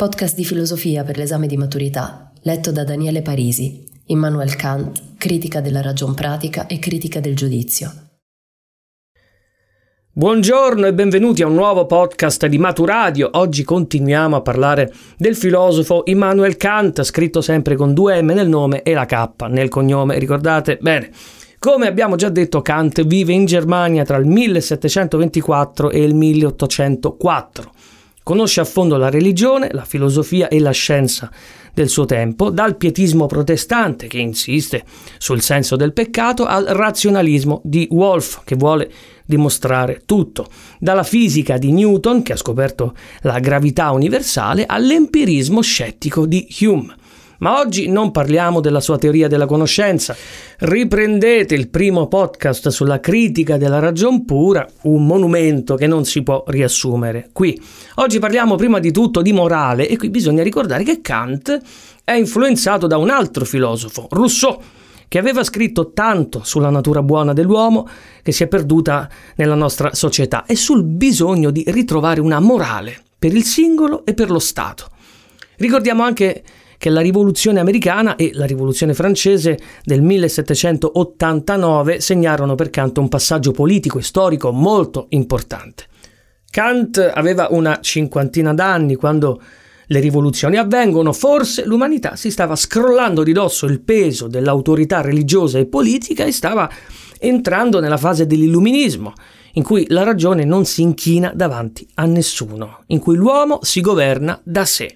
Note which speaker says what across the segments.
Speaker 1: Podcast di filosofia per l'esame di maturità, letto da Daniele Parisi, Immanuel Kant, critica della ragion pratica e critica del giudizio.
Speaker 2: Buongiorno e benvenuti a un nuovo podcast di Maturadio. Oggi continuiamo a parlare del filosofo Immanuel Kant, scritto sempre con due M nel nome e la K nel cognome, ricordate? Bene. Come abbiamo già detto, Kant vive in Germania tra il 1724 e il 1804. Conosce a fondo la religione, la filosofia e la scienza del suo tempo, dal pietismo protestante che insiste sul senso del peccato al razionalismo di Wolff che vuole dimostrare tutto, dalla fisica di Newton che ha scoperto la gravità universale all'empirismo scettico di Hume. Ma oggi non parliamo della sua teoria della conoscenza. Riprendete il primo podcast sulla critica della ragion pura, un monumento che non si può riassumere qui. Oggi parliamo prima di tutto di morale e qui bisogna ricordare che Kant è influenzato da un altro filosofo, Rousseau, che aveva scritto tanto sulla natura buona dell'uomo che si è perduta nella nostra società e sul bisogno di ritrovare una morale per il singolo e per lo Stato. Ricordiamo anche che la rivoluzione americana e la rivoluzione francese del 1789 segnarono per Kant un passaggio politico e storico molto importante. Kant aveva una cinquantina d'anni quando le rivoluzioni avvengono, forse l'umanità si stava scrollando di dosso il peso dell'autorità religiosa e politica e stava entrando nella fase dell'illuminismo, in cui la ragione non si inchina davanti a nessuno, in cui l'uomo si governa da sé.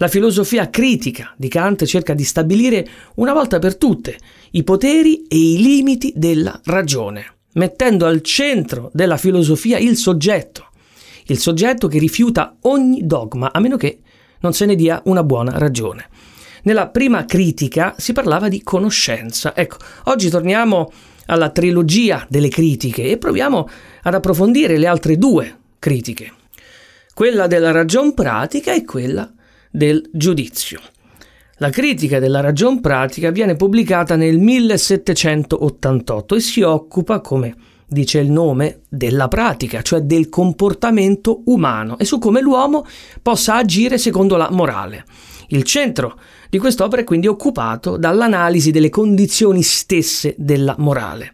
Speaker 2: La filosofia critica di Kant cerca di stabilire una volta per tutte i poteri e i limiti della ragione, mettendo al centro della filosofia il soggetto, il soggetto che rifiuta ogni dogma a meno che non se ne dia una buona ragione. Nella prima critica si parlava di conoscenza. Ecco, oggi torniamo alla trilogia delle critiche e proviamo ad approfondire le altre due critiche, quella della ragion pratica e quella del giudizio. La critica della ragion pratica viene pubblicata nel 1788 e si occupa, come dice il nome, della pratica, cioè del comportamento umano e su come l'uomo possa agire secondo la morale. Il centro di quest'opera è quindi occupato dall'analisi delle condizioni stesse della morale.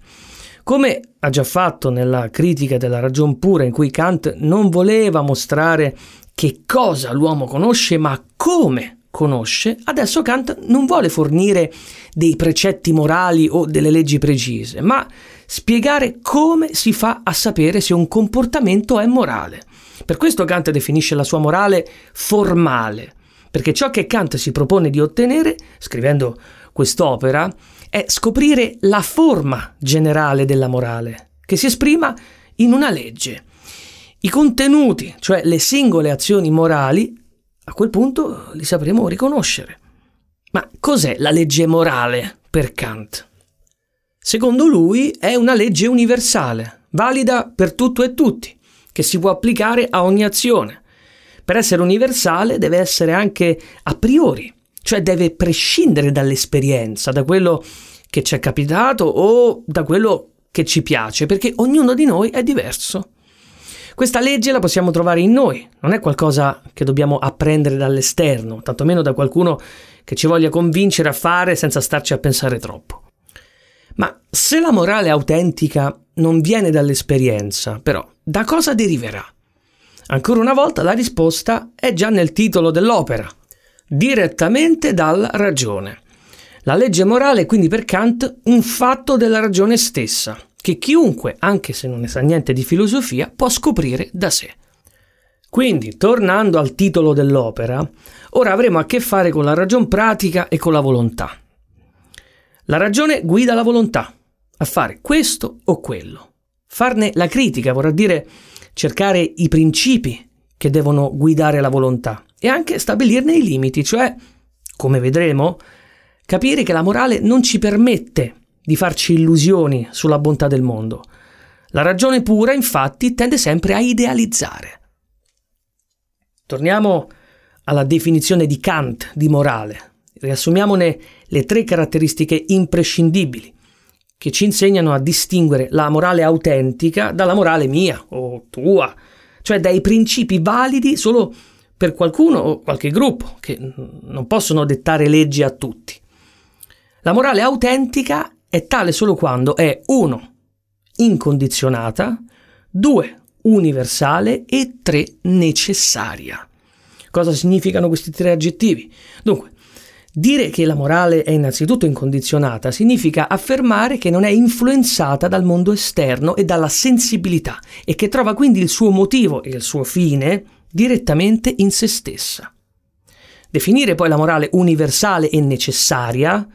Speaker 2: Come ha già fatto nella critica della ragion pura, in cui Kant non voleva mostrare che cosa l'uomo conosce, ma come conosce, adesso Kant non vuole fornire dei precetti morali o delle leggi precise, ma spiegare come si fa a sapere se un comportamento è morale. Per questo Kant definisce la sua morale formale, perché ciò che Kant si propone di ottenere, scrivendo quest'opera, è scoprire la forma generale della morale, che si esprima in una legge. I contenuti, cioè le singole azioni morali, a quel punto li sapremo riconoscere. Ma cos'è la legge morale per Kant? Secondo lui è una legge universale, valida per tutto e tutti, che si può applicare a ogni azione. Per essere universale deve essere anche a priori, cioè deve prescindere dall'esperienza, da quello che ci è capitato o da quello che ci piace, perché ognuno di noi è diverso. Questa legge la possiamo trovare in noi, non è qualcosa che dobbiamo apprendere dall'esterno, tantomeno da qualcuno che ci voglia convincere a fare senza starci a pensare troppo. Ma se la morale autentica non viene dall'esperienza, però, da cosa deriverà? Ancora una volta la risposta è già nel titolo dell'opera, direttamente dalla ragione. La legge morale è quindi per Kant un fatto della ragione stessa, che chiunque, anche se non ne sa niente di filosofia, può scoprire da sé. Quindi, tornando al titolo dell'opera, ora avremo a che fare con la ragion pratica e con la volontà. La ragione guida la volontà a fare questo o quello, Farne la critica vorrà dire cercare i principi che devono guidare la volontà e anche stabilirne i limiti, cioè, come vedremo, capire che la morale non ci permette di farci illusioni sulla bontà del mondo. La ragione pura, infatti, tende sempre a idealizzare. Torniamo alla definizione di Kant di morale. Riassumiamone le tre caratteristiche imprescindibili che ci insegnano a distinguere la morale autentica dalla morale mia o tua, cioè dai principi validi solo per qualcuno o qualche gruppo, che non possono dettare leggi a tutti. La morale autentica è tale solo quando è 1. incondizionata, 2. universale e 3. necessaria. Cosa significano questi tre aggettivi? Dunque, Dire che la morale è innanzitutto incondizionata significa affermare che non è influenzata dal mondo esterno e dalla sensibilità e che trova quindi il suo motivo e il suo fine direttamente in se stessa. Definire poi la morale universale e necessaria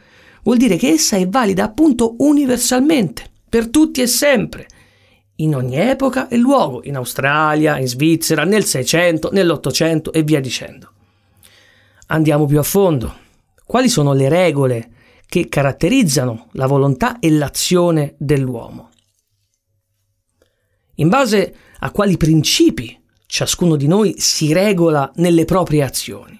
Speaker 2: vuol dire che essa è valida appunto universalmente, per tutti e sempre, in ogni epoca e luogo, in Australia, in Svizzera, nel Seicento, nell'Ottocento e via dicendo. Andiamo più a fondo. Quali sono le regole che caratterizzano la volontà e l'azione dell'uomo? In base a quali principi ciascuno di noi si regola nelle proprie azioni?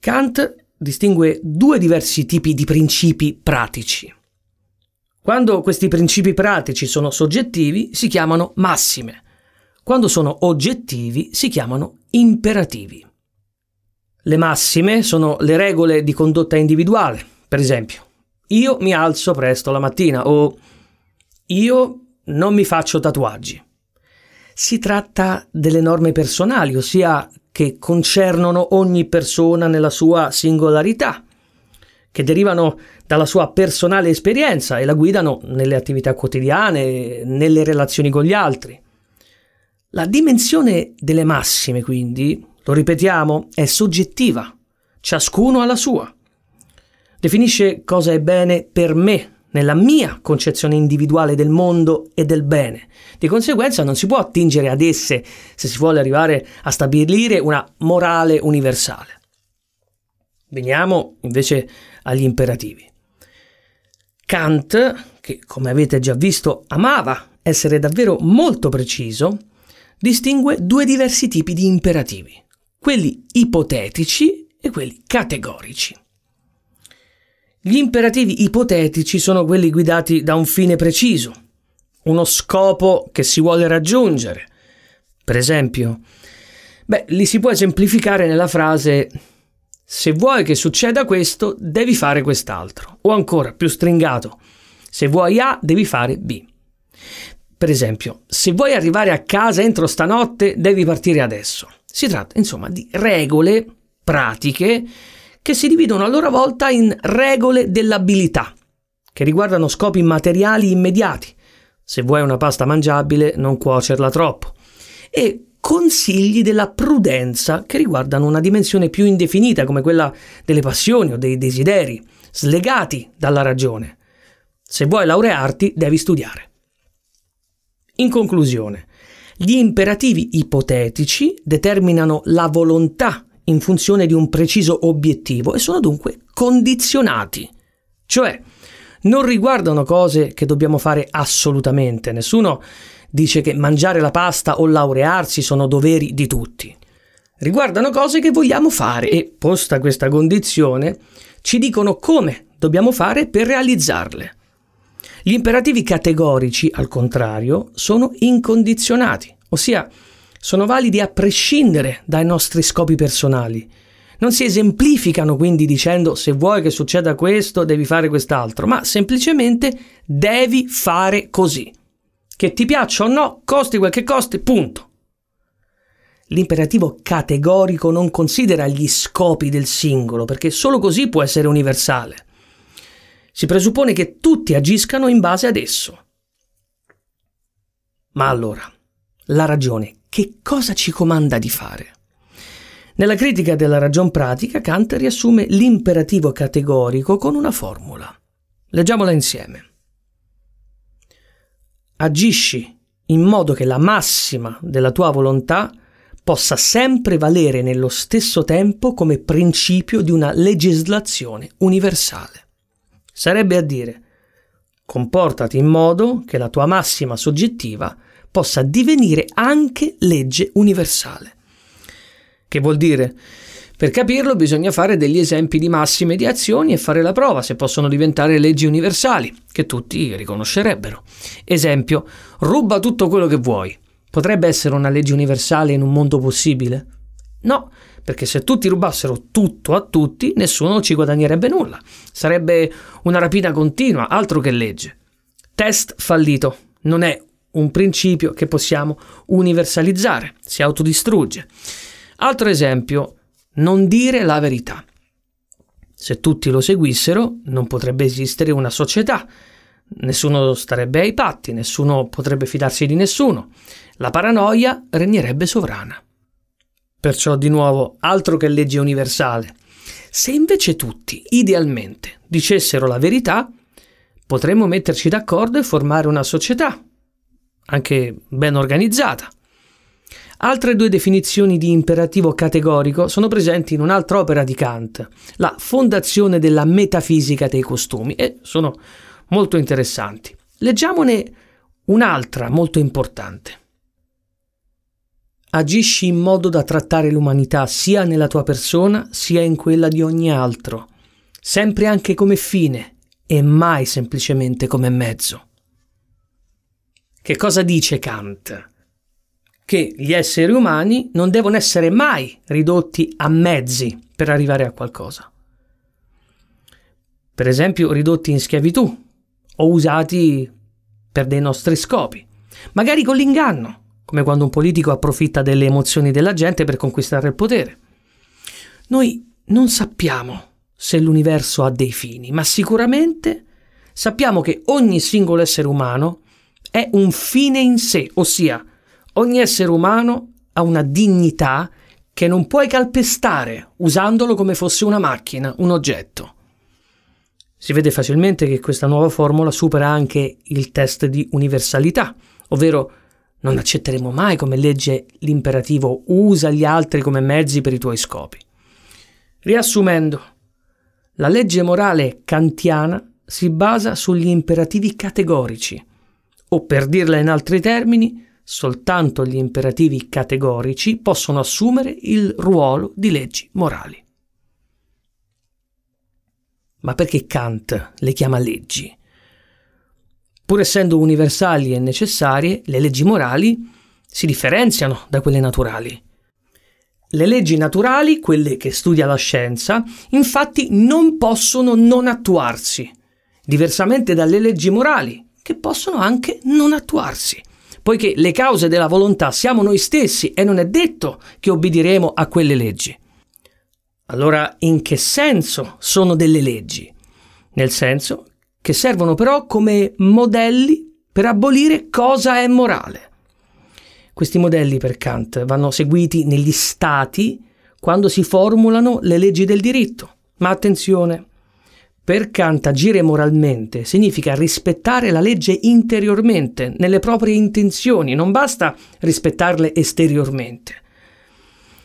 Speaker 2: Kant distingue due diversi tipi di principi pratici. Quando questi principi pratici sono soggettivi si chiamano massime, quando sono oggettivi si chiamano imperativi. Le massime sono le regole di condotta individuale, per esempio, io mi alzo presto la mattina o io non mi faccio tatuaggi. Si tratta delle norme personali, ossia che concernono ogni persona nella sua singolarità, che derivano dalla sua personale esperienza e la guidano nelle attività quotidiane, nelle relazioni con gli altri. La dimensione delle massime, quindi, lo ripetiamo, è soggettiva, ciascuno ha la sua. Definisce cosa è bene per me, nella mia concezione individuale del mondo e del bene. Di conseguenza non si può attingere ad esse se si vuole arrivare a stabilire una morale universale. Veniamo invece agli imperativi. Kant, che come avete già visto amava essere davvero molto preciso, distingue due diversi tipi di imperativi quelli ipotetici e quelli categorici. Gli imperativi ipotetici sono quelli guidati da un fine preciso, uno scopo che si vuole raggiungere. Per esempio, beh, li si può esemplificare nella frase se vuoi che succeda questo, devi fare quest'altro. O ancora più stringato, se vuoi A, devi fare B. Per esempio, se vuoi arrivare a casa entro stanotte, devi partire adesso. Si tratta insomma di regole pratiche che si dividono a loro volta in regole dell'abilità, che riguardano scopi materiali immediati. Se vuoi una pasta mangiabile, non cuocerla troppo. E consigli della prudenza che riguardano una dimensione più indefinita come quella delle passioni o dei desideri, slegati dalla ragione. Se vuoi laurearti, devi studiare. In conclusione, gli imperativi ipotetici determinano la volontà in funzione di un preciso obiettivo e sono dunque condizionati, cioè non riguardano cose che dobbiamo fare assolutamente. Nessuno dice che mangiare la pasta o laurearsi sono doveri di tutti. Riguardano cose che vogliamo fare e, posta questa condizione, ci dicono come dobbiamo fare per realizzarle. Gli imperativi categorici, al contrario, sono incondizionati, ossia sono validi a prescindere dai nostri scopi personali. Non si esemplificano quindi dicendo se vuoi che succeda questo devi fare quest'altro, ma semplicemente devi fare così. Che ti piaccia o no, costi quel che costi, punto. L'imperativo categorico non considera gli scopi del singolo, perché solo così può essere universale. Si presuppone che tutti agiscano in base ad esso. Ma allora, la ragione, che cosa ci comanda di fare? Nella critica della ragion pratica, Kant riassume l'imperativo categorico con una formula. Leggiamola insieme. agisci in modo che la massima della tua volontà possa sempre valere nello stesso tempo come principio di una legislazione universale. Sarebbe a dire, comportati in modo che la tua massima soggettiva possa divenire anche legge universale. Che vuol dire? Per capirlo bisogna fare degli esempi di massime di azioni e fare la prova se possono diventare leggi universali, che tutti riconoscerebbero. Esempio, ruba tutto quello che vuoi. Potrebbe essere una legge universale in un mondo possibile? No, perché se tutti rubassero tutto a tutti, nessuno ci guadagnerebbe nulla. Sarebbe una rapina continua, altro che legge. Test fallito. Non è un principio che possiamo universalizzare, si autodistrugge. Altro esempio, non dire la verità. Se tutti lo seguissero, non potrebbe esistere una società. Nessuno starebbe ai patti, nessuno potrebbe fidarsi di nessuno. La paranoia regnerebbe sovrana. Perciò, di nuovo, altro che legge universale. Se invece tutti, idealmente, dicessero la verità, potremmo metterci d'accordo e formare una società, anche ben organizzata. Altre due definizioni di imperativo categorico sono presenti in un'altra opera di Kant, la Fondazione della metafisica dei costumi, e sono molto interessanti. Leggiamone un'altra molto importante. Agisci in modo da trattare l'umanità sia nella tua persona sia in quella di ogni altro, sempre anche come fine e mai semplicemente come mezzo. Che cosa dice Kant? Che gli esseri umani non devono essere mai ridotti a mezzi per arrivare a qualcosa. Per esempio ridotti in schiavitù o usati per dei nostri scopi, magari con l'inganno, come quando un politico approfitta delle emozioni della gente per conquistare il potere. Noi non sappiamo se l'universo ha dei fini, ma sicuramente sappiamo che ogni singolo essere umano è un fine in sé, ossia ogni essere umano ha una dignità che non puoi calpestare usandolo come fosse una macchina, un oggetto. Si vede facilmente che questa nuova formula supera anche il test di universalità, ovvero non accetteremo mai come legge l'imperativo usa gli altri come mezzi per i tuoi scopi. Riassumendo, la legge morale kantiana si basa sugli imperativi categorici, o per dirla in altri termini, soltanto gli imperativi categorici possono assumere il ruolo di leggi morali. Ma perché Kant le chiama leggi? Pur essendo universali e necessarie, le leggi morali si differenziano da quelle naturali. Le leggi naturali, quelle che studia la scienza, infatti non possono non attuarsi, diversamente dalle leggi morali, che possono anche non attuarsi, poiché le cause della volontà siamo noi stessi e non è detto che obbediremo a quelle leggi. Allora, in che senso sono delle leggi? Nel senso che servono però come modelli per abolire cosa è morale. Questi modelli per Kant vanno seguiti negli stati quando si formulano le leggi del diritto. Ma attenzione, per Kant agire moralmente significa rispettare la legge interiormente, nelle proprie intenzioni, non basta rispettarle esteriormente.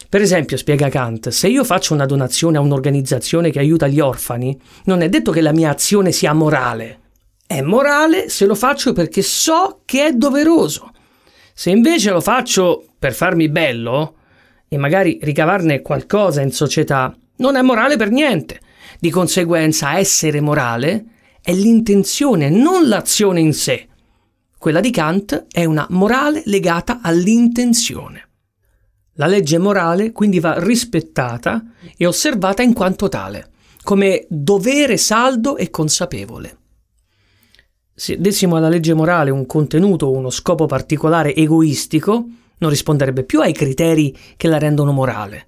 Speaker 2: Per esempio, spiega Kant, se io faccio una donazione a un'organizzazione che aiuta gli orfani, non è detto che la mia azione sia morale. È morale se lo faccio perché so che è doveroso. Se invece lo faccio per farmi bello e magari ricavarne qualcosa in società, non è morale per niente. Di conseguenza, essere morale è l'intenzione, non l'azione in sé. Quella di Kant è una morale legata all'intenzione. La legge morale quindi va rispettata e osservata in quanto tale, come dovere saldo e consapevole. Se dessimo alla legge morale un contenuto o uno scopo particolare egoistico, non risponderebbe più ai criteri che la rendono morale.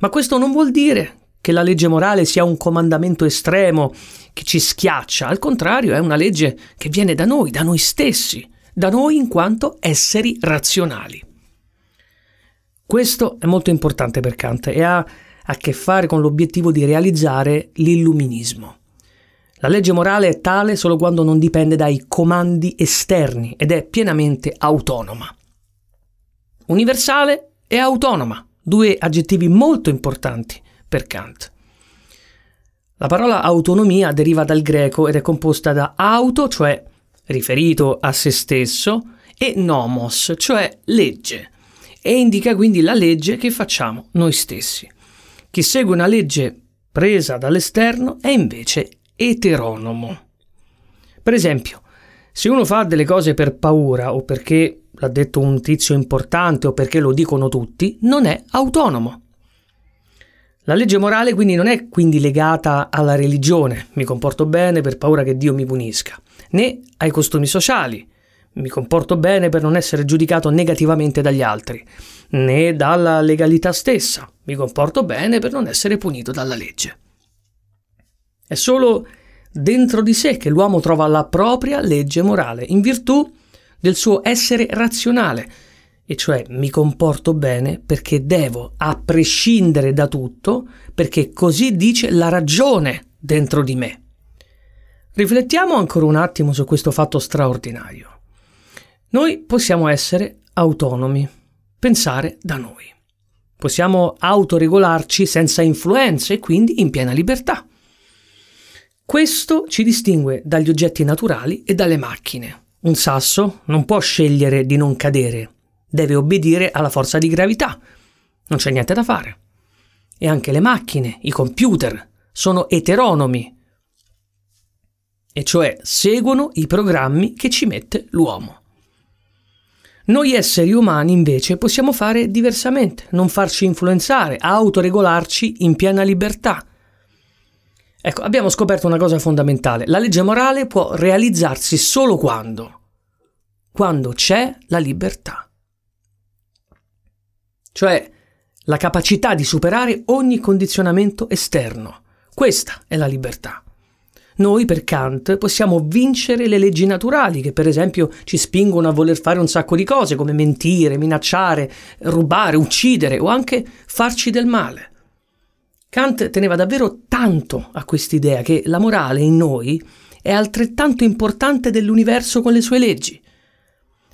Speaker 2: Ma questo non vuol dire che la legge morale sia un comandamento estremo che ci schiaccia, al contrario è una legge che viene da noi, da noi stessi, da noi in quanto esseri razionali. Questo è molto importante per Kant e ha a che fare con l'obiettivo di realizzare l'illuminismo. La legge morale è tale solo quando non dipende dai comandi esterni ed è pienamente autonoma. Universale e autonoma, due aggettivi molto importanti per Kant. La parola autonomia deriva dal greco ed è composta da auto, cioè riferito a se stesso, e nomos, cioè legge, e indica quindi la legge che facciamo noi stessi. Chi segue una legge presa dall'esterno è invece eteronomo. Per esempio, se uno fa delle cose per paura o perché l'ha detto un tizio importante o perché lo dicono tutti, non è autonomo. La legge morale quindi non è quindi legata alla religione, mi comporto bene per paura che Dio mi punisca, né ai costumi sociali, mi comporto bene per non essere giudicato negativamente dagli altri, né dalla legalità stessa, mi comporto bene per non essere punito dalla legge. È solo dentro di sé che l'uomo trova la propria legge morale, in virtù del suo essere razionale, e cioè mi comporto bene perché devo, a prescindere da tutto, perché così dice la ragione dentro di me. Riflettiamo ancora un attimo su questo fatto straordinario. Noi possiamo essere autonomi, pensare da noi. Possiamo autoregolarci senza influenze e quindi in piena libertà. Questo ci distingue dagli oggetti naturali e dalle macchine. Un sasso non può scegliere di non cadere, deve obbedire alla forza di gravità. Non c'è niente da fare. E anche le macchine, i computer, sono eteronomi, e cioè seguono i programmi che ci mette l'uomo. Noi esseri umani invece possiamo fare diversamente, non farci influenzare, autoregolarci in piena libertà. Ecco, abbiamo scoperto una cosa fondamentale. La legge morale può realizzarsi solo quando? Quando c'è la libertà cioè la capacità di superare ogni condizionamento esterno. Questa è la libertà. Noi, per Kant, possiamo vincere le leggi naturali che, per esempio, ci spingono a voler fare un sacco di cose, come mentire, minacciare, rubare, uccidere o anche farci del male. Kant teneva davvero tanto a quest'idea che la morale in noi è altrettanto importante dell'universo con le sue leggi.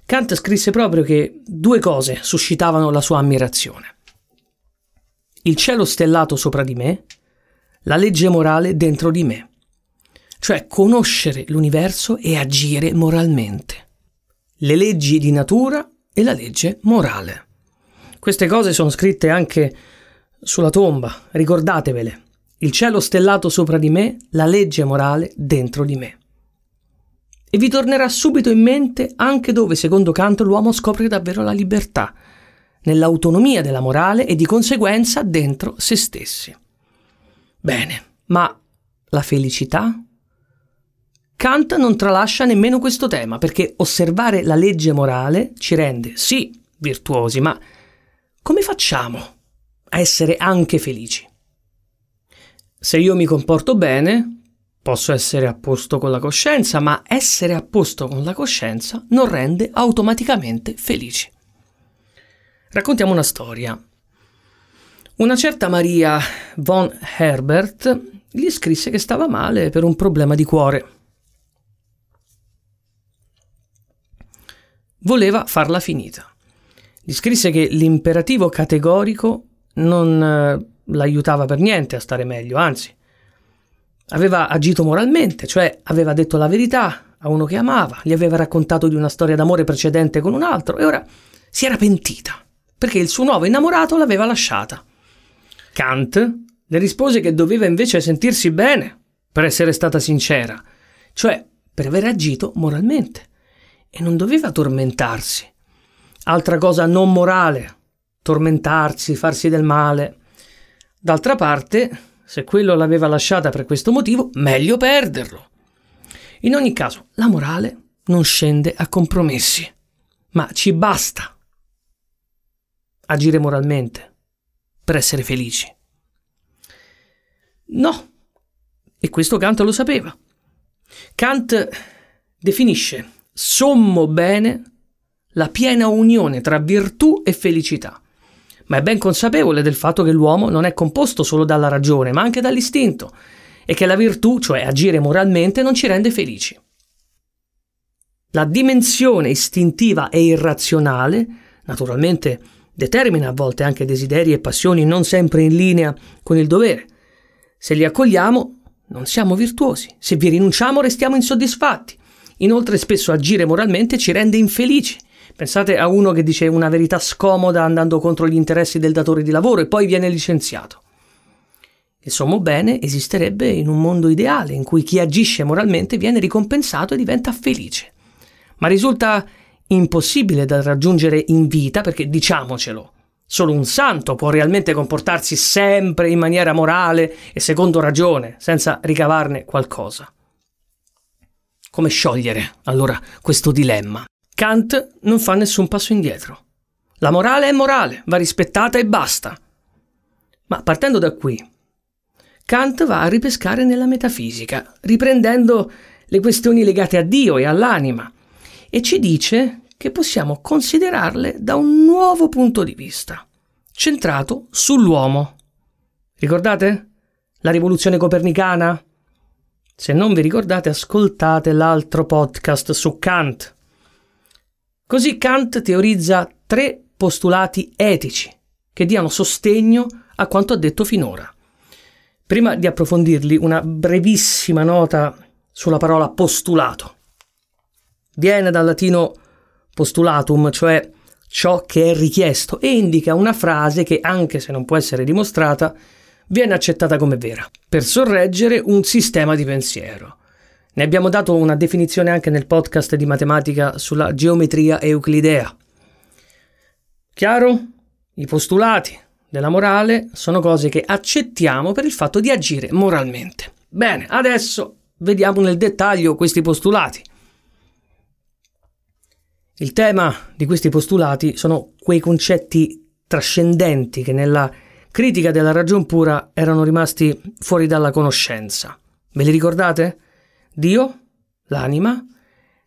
Speaker 2: Kant scrisse proprio che due cose suscitavano la sua ammirazione. Il cielo stellato sopra di me, la legge morale dentro di me, cioè conoscere l'universo e agire moralmente. Le leggi di natura e la legge morale. Queste cose sono scritte anche sulla tomba, ricordatevele. Il cielo stellato sopra di me, la legge morale dentro di me e vi tornerà subito in mente anche dove, secondo Kant, l'uomo scopre davvero la libertà, nell'autonomia della morale e di conseguenza dentro se stessi. Bene, ma la felicità? Kant non tralascia nemmeno questo tema, perché osservare la legge morale ci rende, sì, virtuosi, ma come facciamo a essere anche felici? Se io mi comporto bene, Posso essere a posto con la coscienza, ma essere a posto con la coscienza non rende automaticamente felici. Raccontiamo una storia. Una certa Maria von Herbert gli scrisse che stava male per un problema di cuore. Voleva farla finita. Gli scrisse che l'imperativo categorico non eh, l'aiutava per niente a stare meglio, anzi, Aveva agito moralmente, cioè aveva detto la verità a uno che amava, gli aveva raccontato di una storia d'amore precedente con un altro e ora si era pentita perché il suo nuovo innamorato l'aveva lasciata. Kant le rispose che doveva invece sentirsi bene per essere stata sincera, cioè per aver agito moralmente e non doveva tormentarsi. Altra cosa non morale, tormentarsi, farsi del male. D'altra parte, se quello l'aveva lasciata per questo motivo, meglio perderlo. In ogni caso, la morale non scende a compromessi, ma ci basta agire moralmente per essere felici. No, e questo Kant lo sapeva. Kant definisce sommo bene la piena unione tra virtù e felicità ma è ben consapevole del fatto che l'uomo non è composto solo dalla ragione, ma anche dall'istinto, e che la virtù, cioè agire moralmente, non ci rende felici. La dimensione istintiva e irrazionale, naturalmente, determina a volte anche desideri e passioni non sempre in linea con il dovere. Se li accogliamo, non siamo virtuosi. Se vi rinunciamo, restiamo insoddisfatti. Inoltre, spesso agire moralmente ci rende infelici. Pensate a uno che dice una verità scomoda andando contro gli interessi del datore di lavoro e poi viene licenziato. Il sommo bene esisterebbe in un mondo ideale in cui chi agisce moralmente viene ricompensato e diventa felice. Ma risulta impossibile da raggiungere in vita perché, diciamocelo, solo un santo può realmente comportarsi sempre in maniera morale e secondo ragione, senza ricavarne qualcosa. Come sciogliere allora questo dilemma? Kant non fa nessun passo indietro. La morale è morale, va rispettata e basta. Ma partendo da qui, Kant va a ripescare nella metafisica, riprendendo le questioni legate a Dio e all'anima, e ci dice che possiamo considerarle da un nuovo punto di vista, centrato sull'uomo. Ricordate? La rivoluzione copernicana? Se non vi ricordate, ascoltate l'altro podcast su Kant. Così Kant teorizza tre postulati etici che diano sostegno a quanto ha detto finora. Prima di approfondirli, una brevissima nota sulla parola postulato. Viene dal latino postulatum, cioè ciò che è richiesto, e indica una frase che, anche se non può essere dimostrata, viene accettata come vera, per sorreggere un sistema di pensiero. Ne abbiamo dato una definizione anche nel podcast di matematica sulla geometria euclidea. Chiaro? I postulati, della morale sono cose che accettiamo per il fatto di agire moralmente. Bene, adesso vediamo nel dettaglio questi postulati. Il tema di questi postulati sono quei concetti trascendenti che nella critica della ragion pura erano rimasti fuori dalla conoscenza. Ve li ricordate? Dio, l'anima,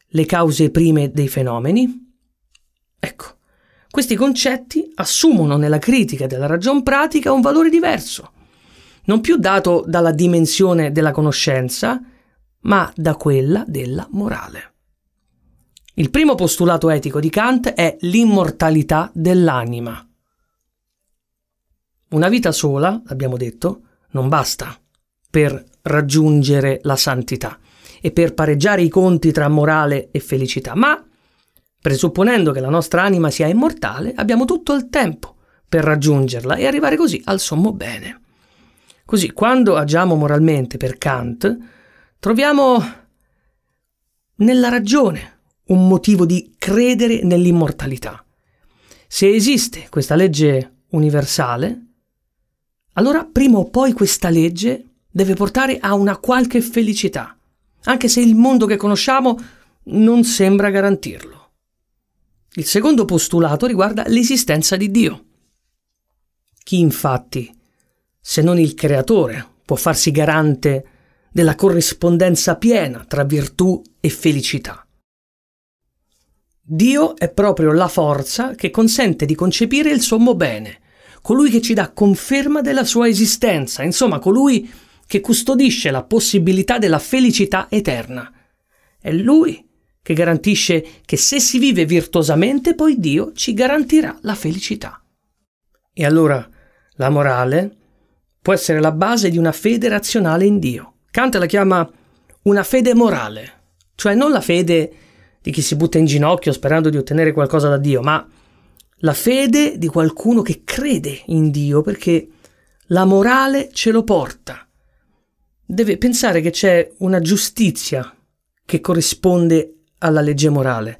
Speaker 2: le cause prime dei fenomeni. Ecco, questi concetti assumono nella critica della ragion pratica un valore diverso, non più dato dalla dimensione della conoscenza, ma da quella della morale. Il primo postulato etico di Kant è l'immortalità dell'anima. Una vita sola, abbiamo detto, non basta per raggiungere la santità e per pareggiare i conti tra morale e felicità, ma Presupponendo che la nostra anima sia immortale, abbiamo tutto il tempo per raggiungerla e arrivare così al sommo bene. Così, quando agiamo moralmente per Kant, troviamo nella ragione un motivo di credere nell'immortalità. Se esiste questa legge universale, allora prima o poi questa legge deve portare a una qualche felicità, anche se il mondo che conosciamo non sembra garantirlo. Il secondo postulato riguarda l'esistenza di Dio. Chi infatti, se non il creatore, può farsi garante della corrispondenza piena tra virtù e felicità? Dio è proprio la forza che consente di concepire il sommo bene, colui che ci dà conferma della sua esistenza, insomma colui che custodisce la possibilità della felicità eterna. È lui che garantisce che se si vive virtuosamente poi Dio ci garantirà la felicità. E allora la morale può essere la base di una fede razionale in Dio. Kant la chiama una fede morale, cioè non la fede di chi si butta in ginocchio sperando di ottenere qualcosa da Dio, ma la fede di qualcuno che crede in Dio perché la morale ce lo porta. Deve pensare che c'è una giustizia che corrisponde alla legge morale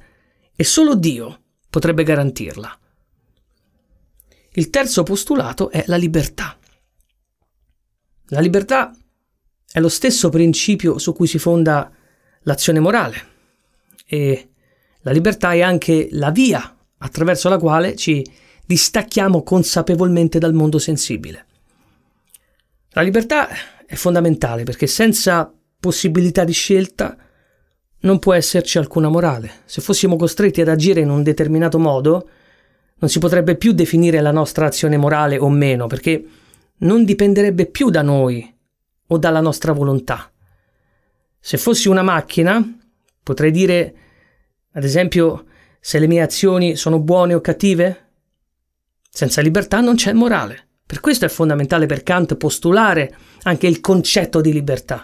Speaker 2: e solo Dio potrebbe garantirla. Il terzo postulato è la libertà. La libertà è lo stesso principio su cui si fonda l'azione morale e la libertà è anche la via attraverso la quale ci distacchiamo consapevolmente dal mondo sensibile. La libertà è fondamentale perché senza possibilità di scelta non può esserci alcuna morale. Se fossimo costretti ad agire in un determinato modo, non si potrebbe più definire la nostra azione morale o meno, perché non dipenderebbe più da noi o dalla nostra volontà. Se fossi una macchina, potrei dire, ad esempio, se le mie azioni sono buone o cattive? Senza libertà non c'è morale. Per questo è fondamentale per Kant postulare anche il concetto di libertà,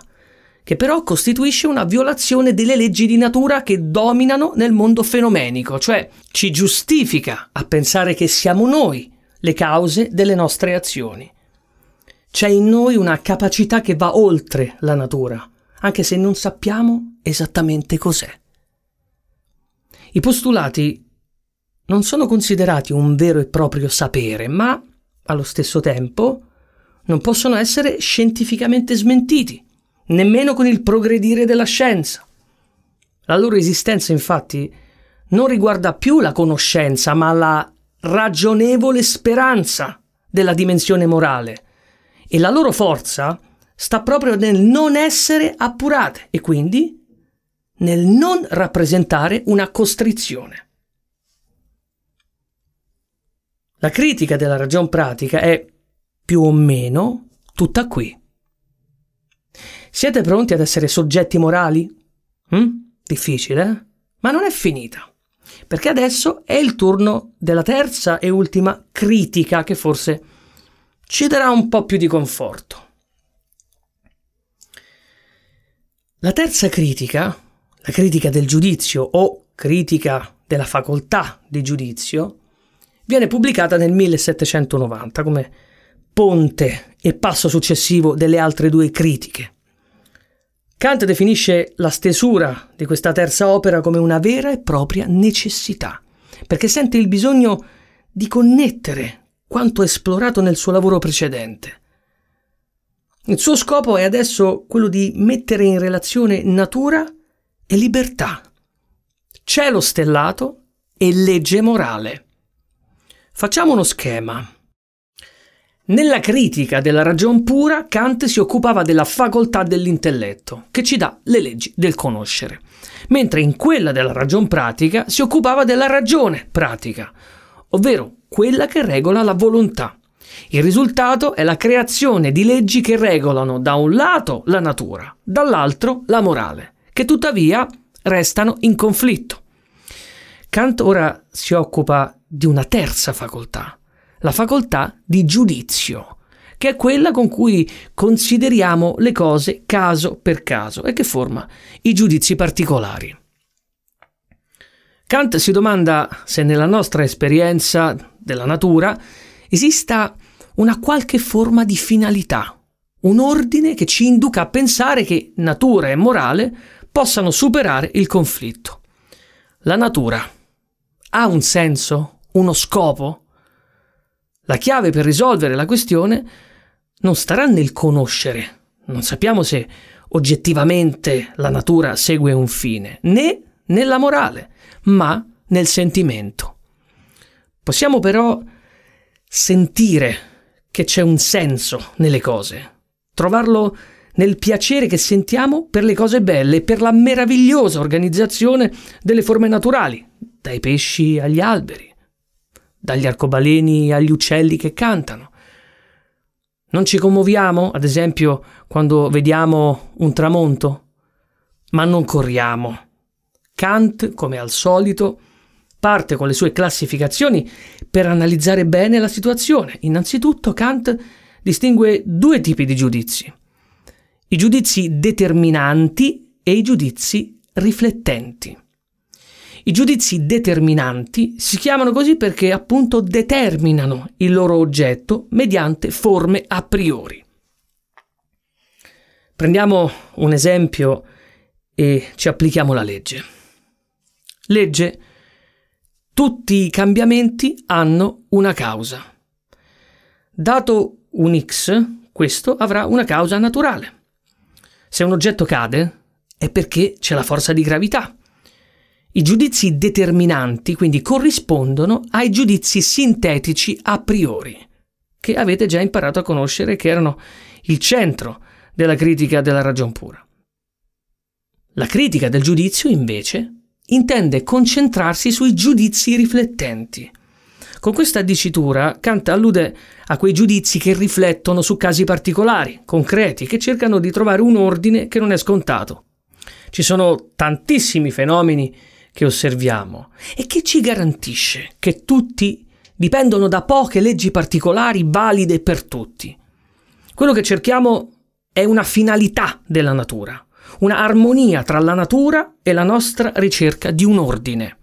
Speaker 2: che però costituisce una violazione delle leggi di natura che dominano nel mondo fenomenico, cioè ci giustifica a pensare che siamo noi le cause delle nostre azioni. C'è in noi una capacità che va oltre la natura, anche se non sappiamo esattamente cos'è. I postulati non sono considerati un vero e proprio sapere, ma allo stesso tempo non possono essere scientificamente smentiti, nemmeno con il progredire della scienza. La loro esistenza, infatti, non riguarda più la conoscenza, ma la ragionevole speranza della dimensione morale. E la loro forza sta proprio nel non essere appurate e quindi nel non rappresentare una costrizione. La critica della ragion pratica è più o meno tutta qui. Siete pronti ad essere soggetti morali? Hm? Difficile, eh? Ma non è finita. Perché adesso è il turno della terza e ultima critica che forse ci darà un po' più di conforto. La terza critica, la critica del giudizio o critica della facoltà di giudizio, viene pubblicata nel 1790 come ponte e passo successivo delle altre due critiche. Kant definisce la stesura di questa terza opera come una vera e propria necessità, perché sente il bisogno di connettere quanto esplorato nel suo lavoro precedente. Il suo scopo è adesso quello di mettere in relazione natura e libertà, cielo stellato e legge morale. Facciamo uno schema. Nella critica della ragion pura, Kant si occupava della facoltà dell'intelletto, che ci dà le leggi del conoscere, mentre in quella della ragion pratica si occupava della ragione pratica, ovvero quella che regola la volontà. Il risultato è la creazione di leggi che regolano da un lato la natura, dall'altro la morale, che tuttavia restano in conflitto. Kant ora si occupa di una terza facoltà, la facoltà di giudizio, che è quella con cui consideriamo le cose caso per caso e che forma i giudizi particolari. Kant si domanda se nella nostra esperienza della natura esista una qualche forma di finalità, un ordine che ci induca a pensare che natura e morale possano superare il conflitto. La natura ha un senso? uno scopo? La chiave per risolvere la questione non starà nel conoscere. Non sappiamo se oggettivamente la natura segue un fine, né nella morale, ma nel sentimento. Possiamo però sentire che c'è un senso nelle cose, trovarlo nel piacere che sentiamo per le cose belle e per la meravigliosa organizzazione delle forme naturali, dai pesci agli alberi, dagli arcobaleni agli uccelli che cantano. Non ci commuoviamo, ad esempio, quando vediamo un tramonto? Ma non corriamo. Kant, come al solito, parte con le sue classificazioni per analizzare bene la situazione. Innanzitutto Kant distingue due tipi di giudizi. I giudizi determinanti e i giudizi riflettenti. I giudizi determinanti si chiamano così perché appunto determinano il loro oggetto mediante forme a priori. Prendiamo un esempio e ci applichiamo la legge. Legge. Tutti i cambiamenti hanno una causa. Dato un x, questo avrà una causa naturale. Se un oggetto cade, è perché c'è la forza di gravità. I giudizi determinanti quindi corrispondono ai giudizi sintetici a priori, che avete già imparato a conoscere che erano il centro della critica della ragion pura. La critica del giudizio, invece, intende concentrarsi sui giudizi riflettenti. Con questa dicitura Kant allude a quei giudizi che riflettono su casi particolari, concreti, che cercano di trovare un ordine che non è scontato. Ci sono tantissimi fenomeni che osserviamo e che ci garantisce che tutti dipendono da poche leggi particolari valide per tutti. Quello che cerchiamo è una finalità della natura, una armonia tra la natura e la nostra ricerca di un ordine.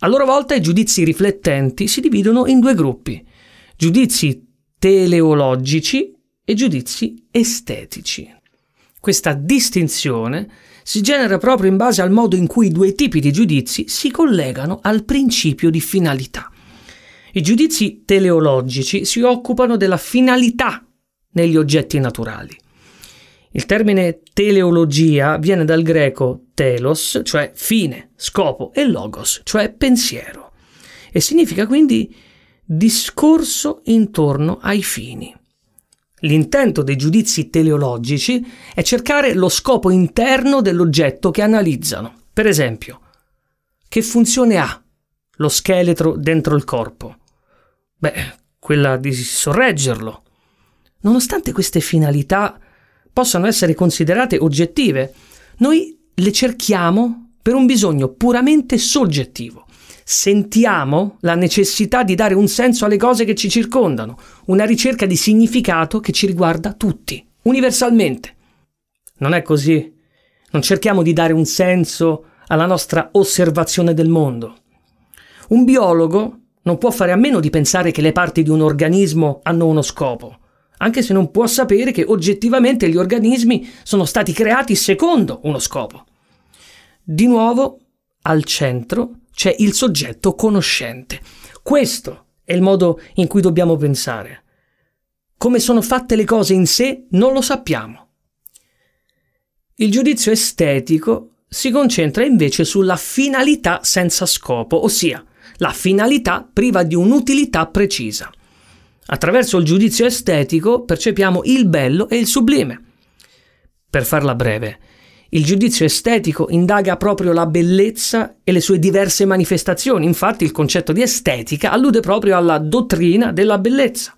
Speaker 2: A loro volta i giudizi riflettenti si dividono in due gruppi, giudizi teleologici e giudizi estetici. Questa distinzione si genera proprio in base al modo in cui i due tipi di giudizi si collegano al principio di finalità. I giudizi teleologici si occupano della finalità negli oggetti naturali. Il termine teleologia viene dal greco telos, cioè fine, scopo, e logos, cioè pensiero, e significa quindi discorso intorno ai fini. L'intento dei giudizi teleologici è cercare lo scopo interno dell'oggetto che analizzano. Per esempio, che funzione ha lo scheletro dentro il corpo? Beh, quella di sorreggerlo. Nonostante queste finalità possano essere considerate oggettive, noi le cerchiamo per un bisogno puramente soggettivo. Sentiamo la necessità di dare un senso alle cose che ci circondano, una ricerca di significato che ci riguarda tutti, universalmente. Non è così. Non cerchiamo di dare un senso alla nostra osservazione del mondo. Un biologo non può fare a meno di pensare che le parti di un organismo hanno uno scopo anche se non può sapere che oggettivamente gli organismi sono stati creati secondo uno scopo. Di nuovo, al centro c'è il soggetto conoscente. Questo è il modo in cui dobbiamo pensare. Come sono fatte le cose in sé non lo sappiamo. Il giudizio estetico si concentra invece sulla finalità senza scopo, ossia la finalità priva di un'utilità precisa. Attraverso il giudizio estetico percepiamo il bello e il sublime. Per farla breve, il giudizio estetico indaga proprio la bellezza e le sue diverse manifestazioni, infatti il concetto di estetica allude proprio alla dottrina della bellezza.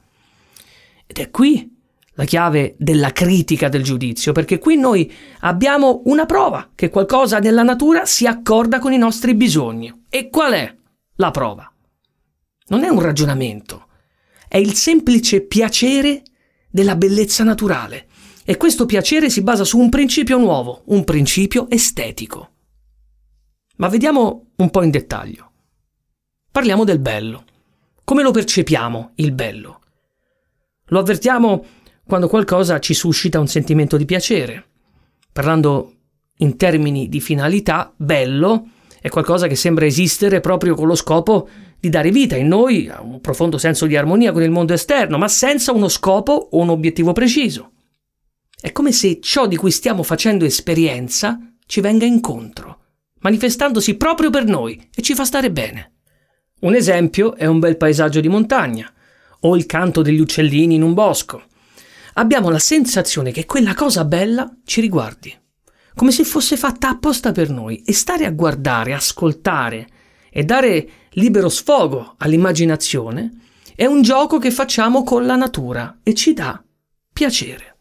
Speaker 2: Ed è qui la chiave della critica del giudizio, perché qui noi abbiamo una prova che qualcosa nella natura si accorda con i nostri bisogni. E qual è la prova? Non è un ragionamento, è il semplice piacere della bellezza naturale. E questo piacere si basa su un principio nuovo, un principio estetico. Ma vediamo un po' in dettaglio. Parliamo del bello. Come lo percepiamo il bello? Lo avvertiamo quando qualcosa ci suscita un sentimento di piacere. Parlando in termini di finalità, bello è qualcosa che sembra esistere proprio con lo scopo di dare vita in noi a un profondo senso di armonia con il mondo esterno, ma senza uno scopo o un obiettivo preciso. È come se ciò di cui stiamo facendo esperienza ci venga incontro, manifestandosi proprio per noi e ci fa stare bene. Un esempio è un bel paesaggio di montagna o il canto degli uccellini in un bosco. Abbiamo la sensazione che quella cosa bella ci riguardi, come se fosse fatta apposta per noi e stare a guardare, ascoltare e dare libero sfogo all'immaginazione, è un gioco che facciamo con la natura e ci dà piacere.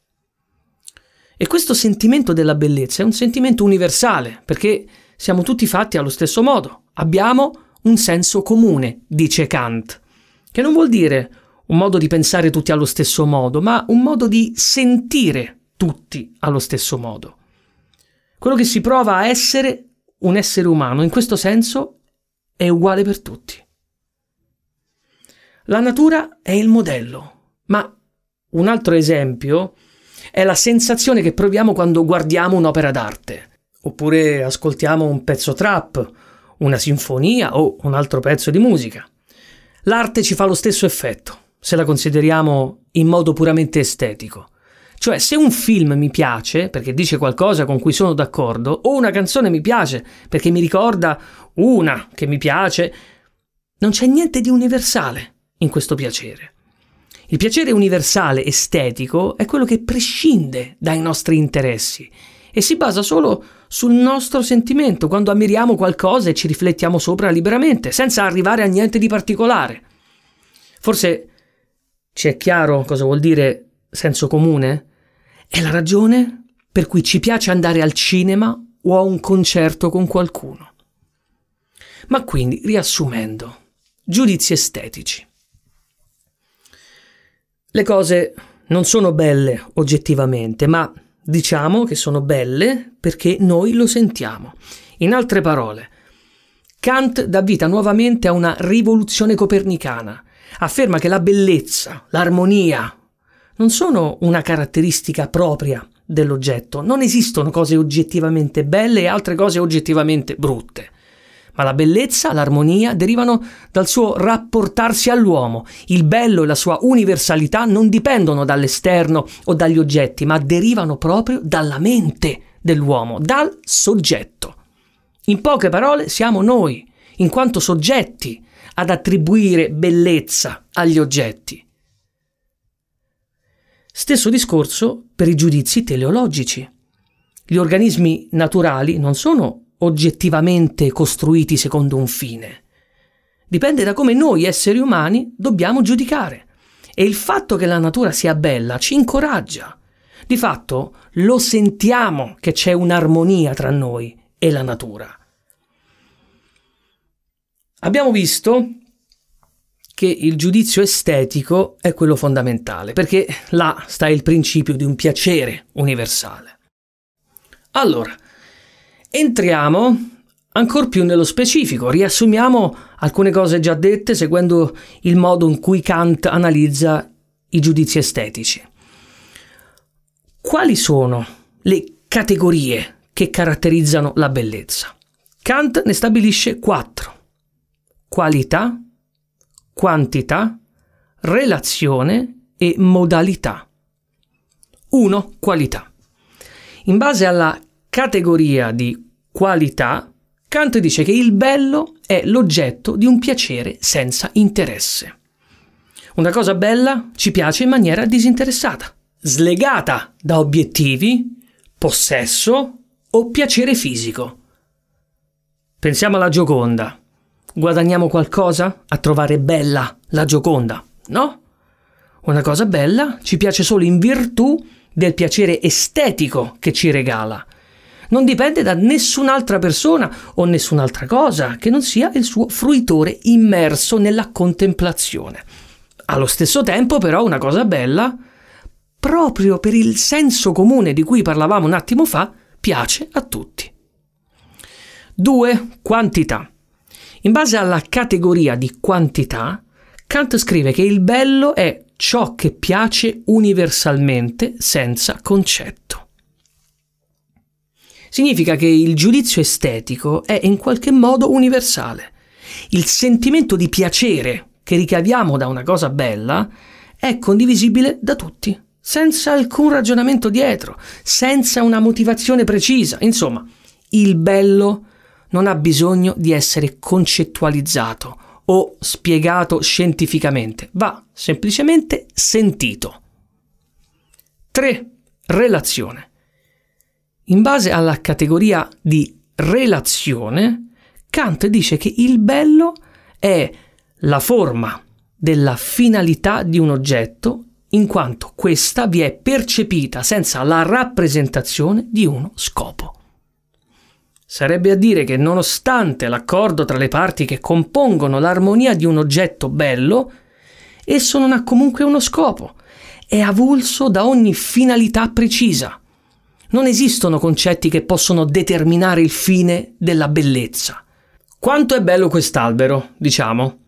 Speaker 2: E questo sentimento della bellezza è un sentimento universale, perché siamo tutti fatti allo stesso modo. Abbiamo un senso comune, dice Kant, che non vuol dire un modo di pensare tutti allo stesso modo, ma un modo di sentire tutti allo stesso modo. Quello che si prova a essere un essere umano, in questo senso, è uguale per tutti. La natura è il modello, ma un altro esempio è la sensazione che proviamo quando guardiamo un'opera d'arte, oppure ascoltiamo un pezzo trap, una sinfonia o un altro pezzo di musica. L'arte ci fa lo stesso effetto, se la consideriamo in modo puramente estetico. Cioè, se un film mi piace perché dice qualcosa con cui sono d'accordo, o una canzone mi piace perché mi ricorda una che mi piace, non c'è niente di universale in questo piacere. Il piacere universale estetico è quello che prescinde dai nostri interessi e si basa solo sul nostro sentimento quando ammiriamo qualcosa e ci riflettiamo sopra liberamente, senza arrivare a niente di particolare. Forse ci è chiaro cosa vuol dire senso comune? È la ragione per cui ci piace andare al cinema o a un concerto con qualcuno. Ma quindi, riassumendo, giudizi estetici. Le cose non sono belle oggettivamente, ma diciamo che sono belle perché noi lo sentiamo. In altre parole, Kant dà vita nuovamente a una rivoluzione copernicana. Afferma che la bellezza, l'armonia, non sono una caratteristica propria dell'oggetto. Non esistono cose oggettivamente belle e altre cose oggettivamente brutte. Ma la bellezza, l'armonia derivano dal suo rapportarsi all'uomo. Il bello e la sua universalità non dipendono dall'esterno o dagli oggetti, ma derivano proprio dalla mente dell'uomo, dal soggetto. In poche parole siamo noi, in quanto soggetti, ad attribuire bellezza agli oggetti. Stesso discorso per i giudizi teleologici. Gli organismi naturali non sono oggettivamente costruiti secondo un fine. Dipende da come noi esseri umani dobbiamo giudicare. E il fatto che la natura sia bella ci incoraggia. Di fatto lo sentiamo che c'è un'armonia tra noi e la natura. Abbiamo visto che il giudizio estetico è quello fondamentale, perché là sta il principio di un piacere universale. Allora, entriamo ancora più nello specifico, riassumiamo alcune cose già dette seguendo il modo in cui Kant analizza i giudizi estetici. Quali sono le categorie che caratterizzano la bellezza? Kant ne stabilisce quattro qualità, quantità, relazione e modalità. 1. Qualità. In base alla categoria di qualità, Kant dice che il bello è l'oggetto di un piacere senza interesse. Una cosa bella ci piace in maniera disinteressata, slegata da obiettivi, possesso o piacere fisico. Pensiamo alla Gioconda guadagniamo qualcosa a trovare bella la Gioconda, no? Una cosa bella ci piace solo in virtù del piacere estetico che ci regala. Non dipende da nessun'altra persona o nessun'altra cosa che non sia il suo fruitore immerso nella contemplazione. Allo stesso tempo, però, una cosa bella, proprio per il senso comune di cui parlavamo un attimo fa, piace a tutti. 2. Quantità. In base alla categoria di quantità, Kant scrive che il bello è ciò che piace universalmente senza concetto. Significa che il giudizio estetico è in qualche modo universale. Il sentimento di piacere che ricaviamo da una cosa bella è condivisibile da tutti, senza alcun ragionamento dietro, senza una motivazione precisa. Insomma, il bello non ha bisogno di essere concettualizzato o spiegato scientificamente, va semplicemente sentito. 3. Relazione. In base alla categoria di relazione, Kant dice che il bello è la forma della finalità di un oggetto in quanto questa vi è percepita senza la rappresentazione di uno scopo. Sarebbe a dire che nonostante l'accordo tra le parti che compongono l'armonia di un oggetto bello, esso non ha comunque uno scopo, è avulso da ogni finalità precisa. Non esistono concetti che possono determinare il fine della bellezza. Quanto è bello quest'albero, diciamo?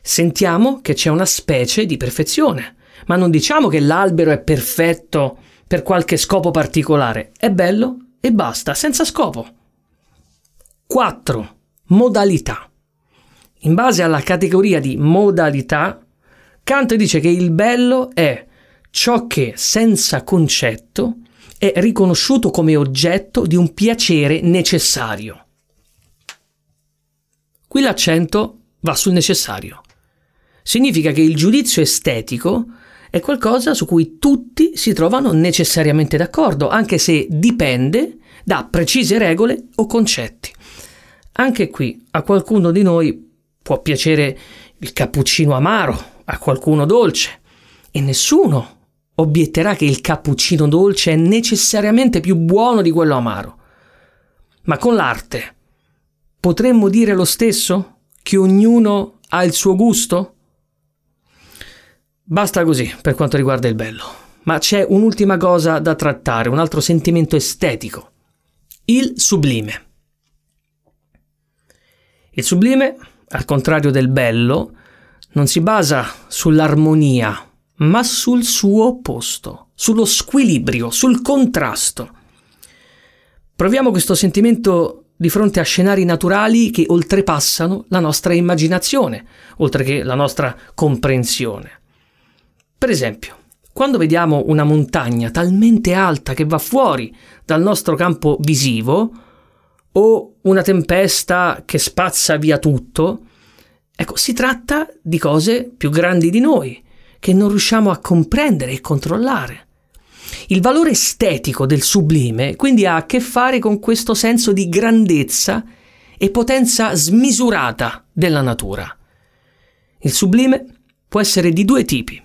Speaker 2: Sentiamo che c'è una specie di perfezione, ma non diciamo che l'albero è perfetto per qualche scopo particolare. È bello e basta, senza scopo. 4. Modalità. In base alla categoria di modalità, Kant dice che il bello è ciò che senza concetto è riconosciuto come oggetto di un piacere necessario. Qui l'accento va sul necessario. Significa che il giudizio estetico è qualcosa su cui tutti si trovano necessariamente d'accordo, anche se dipende da precise regole o concetti. Anche qui a qualcuno di noi può piacere il cappuccino amaro a qualcuno dolce e nessuno obietterà che il cappuccino dolce è necessariamente più buono di quello amaro. Ma con l'arte potremmo dire lo stesso? Che ognuno ha il suo gusto? Basta così per quanto riguarda il bello. Ma c'è un'ultima cosa da trattare, un altro sentimento estetico. Il sublime. Il sublime, al contrario del bello, non si basa sull'armonia, ma sul suo opposto, sullo squilibrio, sul contrasto. Proviamo questo sentimento di fronte a scenari naturali che oltrepassano la nostra immaginazione, oltre che la nostra comprensione. Per esempio, quando vediamo una montagna talmente alta che va fuori dal nostro campo visivo, o una tempesta che spazza via tutto, ecco, si tratta di cose più grandi di noi, che non riusciamo a comprendere e controllare. Il valore estetico del sublime quindi ha a che fare con questo senso di grandezza e potenza smisurata della natura. Il sublime può essere di due tipi.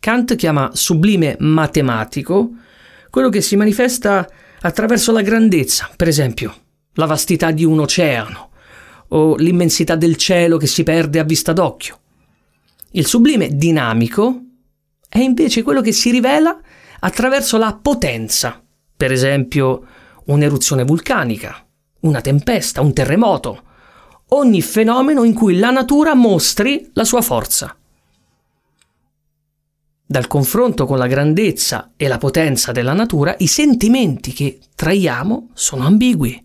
Speaker 2: Kant chiama sublime matematico quello che si manifesta attraverso la grandezza, per esempio la vastità di un oceano o l'immensità del cielo che si perde a vista d'occhio. Il sublime dinamico è invece quello che si rivela attraverso la potenza, per esempio un'eruzione vulcanica, una tempesta, un terremoto, ogni fenomeno in cui la natura mostri la sua forza. Dal confronto con la grandezza e la potenza della natura, i sentimenti che traiamo sono ambigui.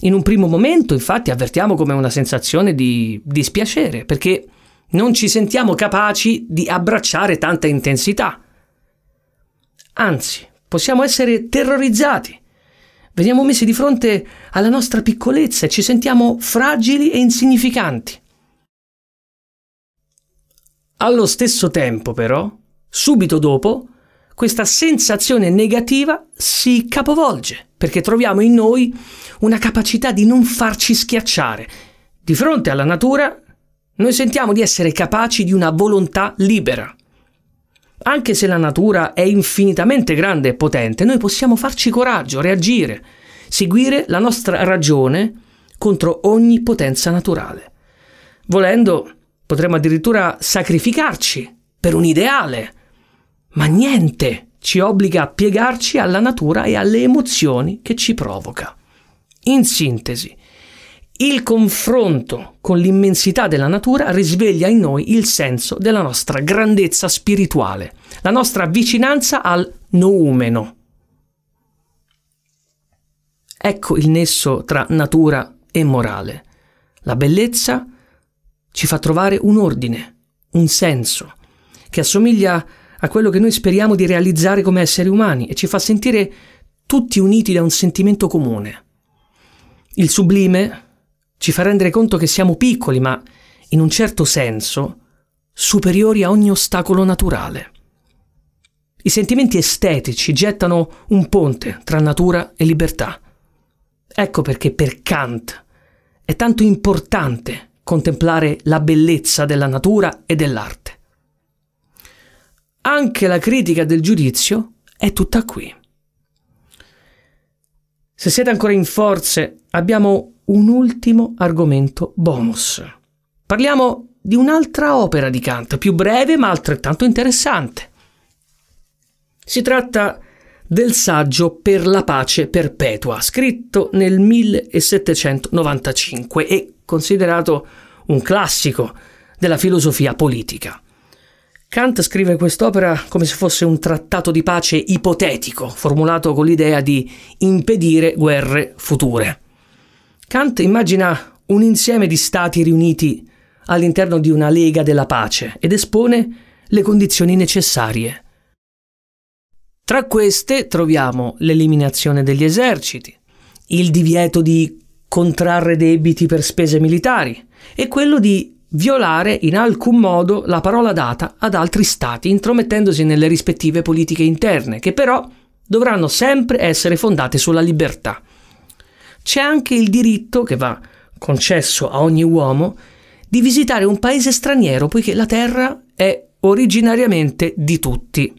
Speaker 2: In un primo momento, infatti, avvertiamo come una sensazione di dispiacere, perché non ci sentiamo capaci di abbracciare tanta intensità. Anzi, possiamo essere terrorizzati. Veniamo messi di fronte alla nostra piccolezza e ci sentiamo fragili e insignificanti. Allo stesso tempo, però, subito dopo, questa sensazione negativa si capovolge perché troviamo in noi una capacità di non farci schiacciare. Di fronte alla natura noi sentiamo di essere capaci di una volontà libera. Anche se la natura è infinitamente grande e potente, noi possiamo farci coraggio, reagire, seguire la nostra ragione contro ogni potenza naturale. Volendo, potremmo addirittura sacrificarci per un ideale, ma niente ci obbliga a piegarci alla natura e alle emozioni che ci provoca. In sintesi, il confronto con l'immensità della natura risveglia in noi il senso della nostra grandezza spirituale, la nostra vicinanza al noumeno. Ecco il nesso tra natura e morale. La bellezza ci fa trovare un ordine, un senso, che assomiglia a quello che noi speriamo di realizzare come esseri umani e ci fa sentire tutti uniti da un sentimento comune. Il sublime, ci fa rendere conto che siamo piccoli, ma in un certo senso superiori a ogni ostacolo naturale. I sentimenti estetici gettano un ponte tra natura e libertà. Ecco perché per Kant è tanto importante contemplare la bellezza della natura e dell'arte. Anche la critica del giudizio è tutta qui. Se siete ancora in forze, abbiamo un ultimo argomento bonus. Parliamo di un'altra opera di Kant, più breve ma altrettanto interessante. Si tratta del saggio Per la pace perpetua, scritto nel 1795 e considerato un classico della filosofia politica. Kant scrive quest'opera come se fosse un trattato di pace ipotetico, formulato con l'idea di impedire guerre future. Kant immagina un insieme di stati riuniti all'interno di una lega della pace ed espone le condizioni necessarie. Tra queste troviamo l'eliminazione degli eserciti, il divieto di contrarre debiti per spese militari e quello di violare in alcun modo la parola data ad altri stati intromettendosi nelle rispettive politiche interne, che però dovranno sempre essere fondate sulla libertà c'è anche il diritto che va concesso a ogni uomo di visitare un paese straniero, poiché la terra è originariamente di tutti.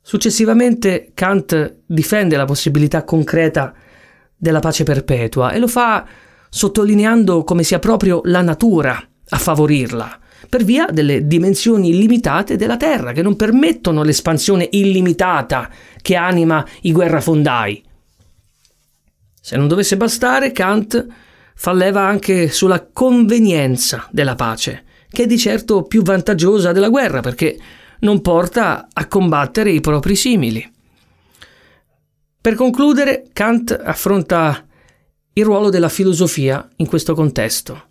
Speaker 2: Successivamente Kant difende la possibilità concreta della pace perpetua e lo fa sottolineando come sia proprio la natura a favorirla, per via delle dimensioni limitate della Terra, che non permettono l'espansione illimitata che anima i guerrafondai. Se non dovesse bastare, Kant fa leva anche sulla convenienza della pace, che è di certo più vantaggiosa della guerra perché non porta a combattere i propri simili. Per concludere, Kant affronta il ruolo della filosofia in questo contesto.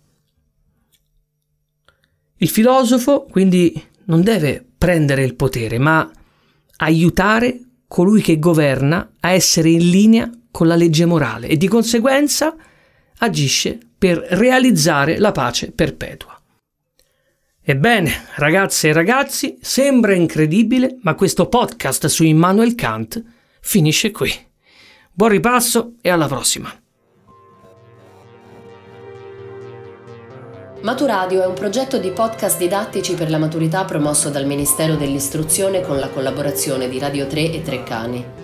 Speaker 2: Il filosofo quindi non deve prendere il potere, ma aiutare colui che governa a essere in linea con la legge morale e di conseguenza agisce per realizzare la pace perpetua. Ebbene, ragazze e ragazzi, sembra incredibile, ma questo podcast su Immanuel Kant finisce qui. Buon ripasso e alla prossima.
Speaker 1: Maturadio è un progetto di podcast didattici per la maturità promosso dal Ministero dell'Istruzione con la collaborazione di Radio 3 e Treccani.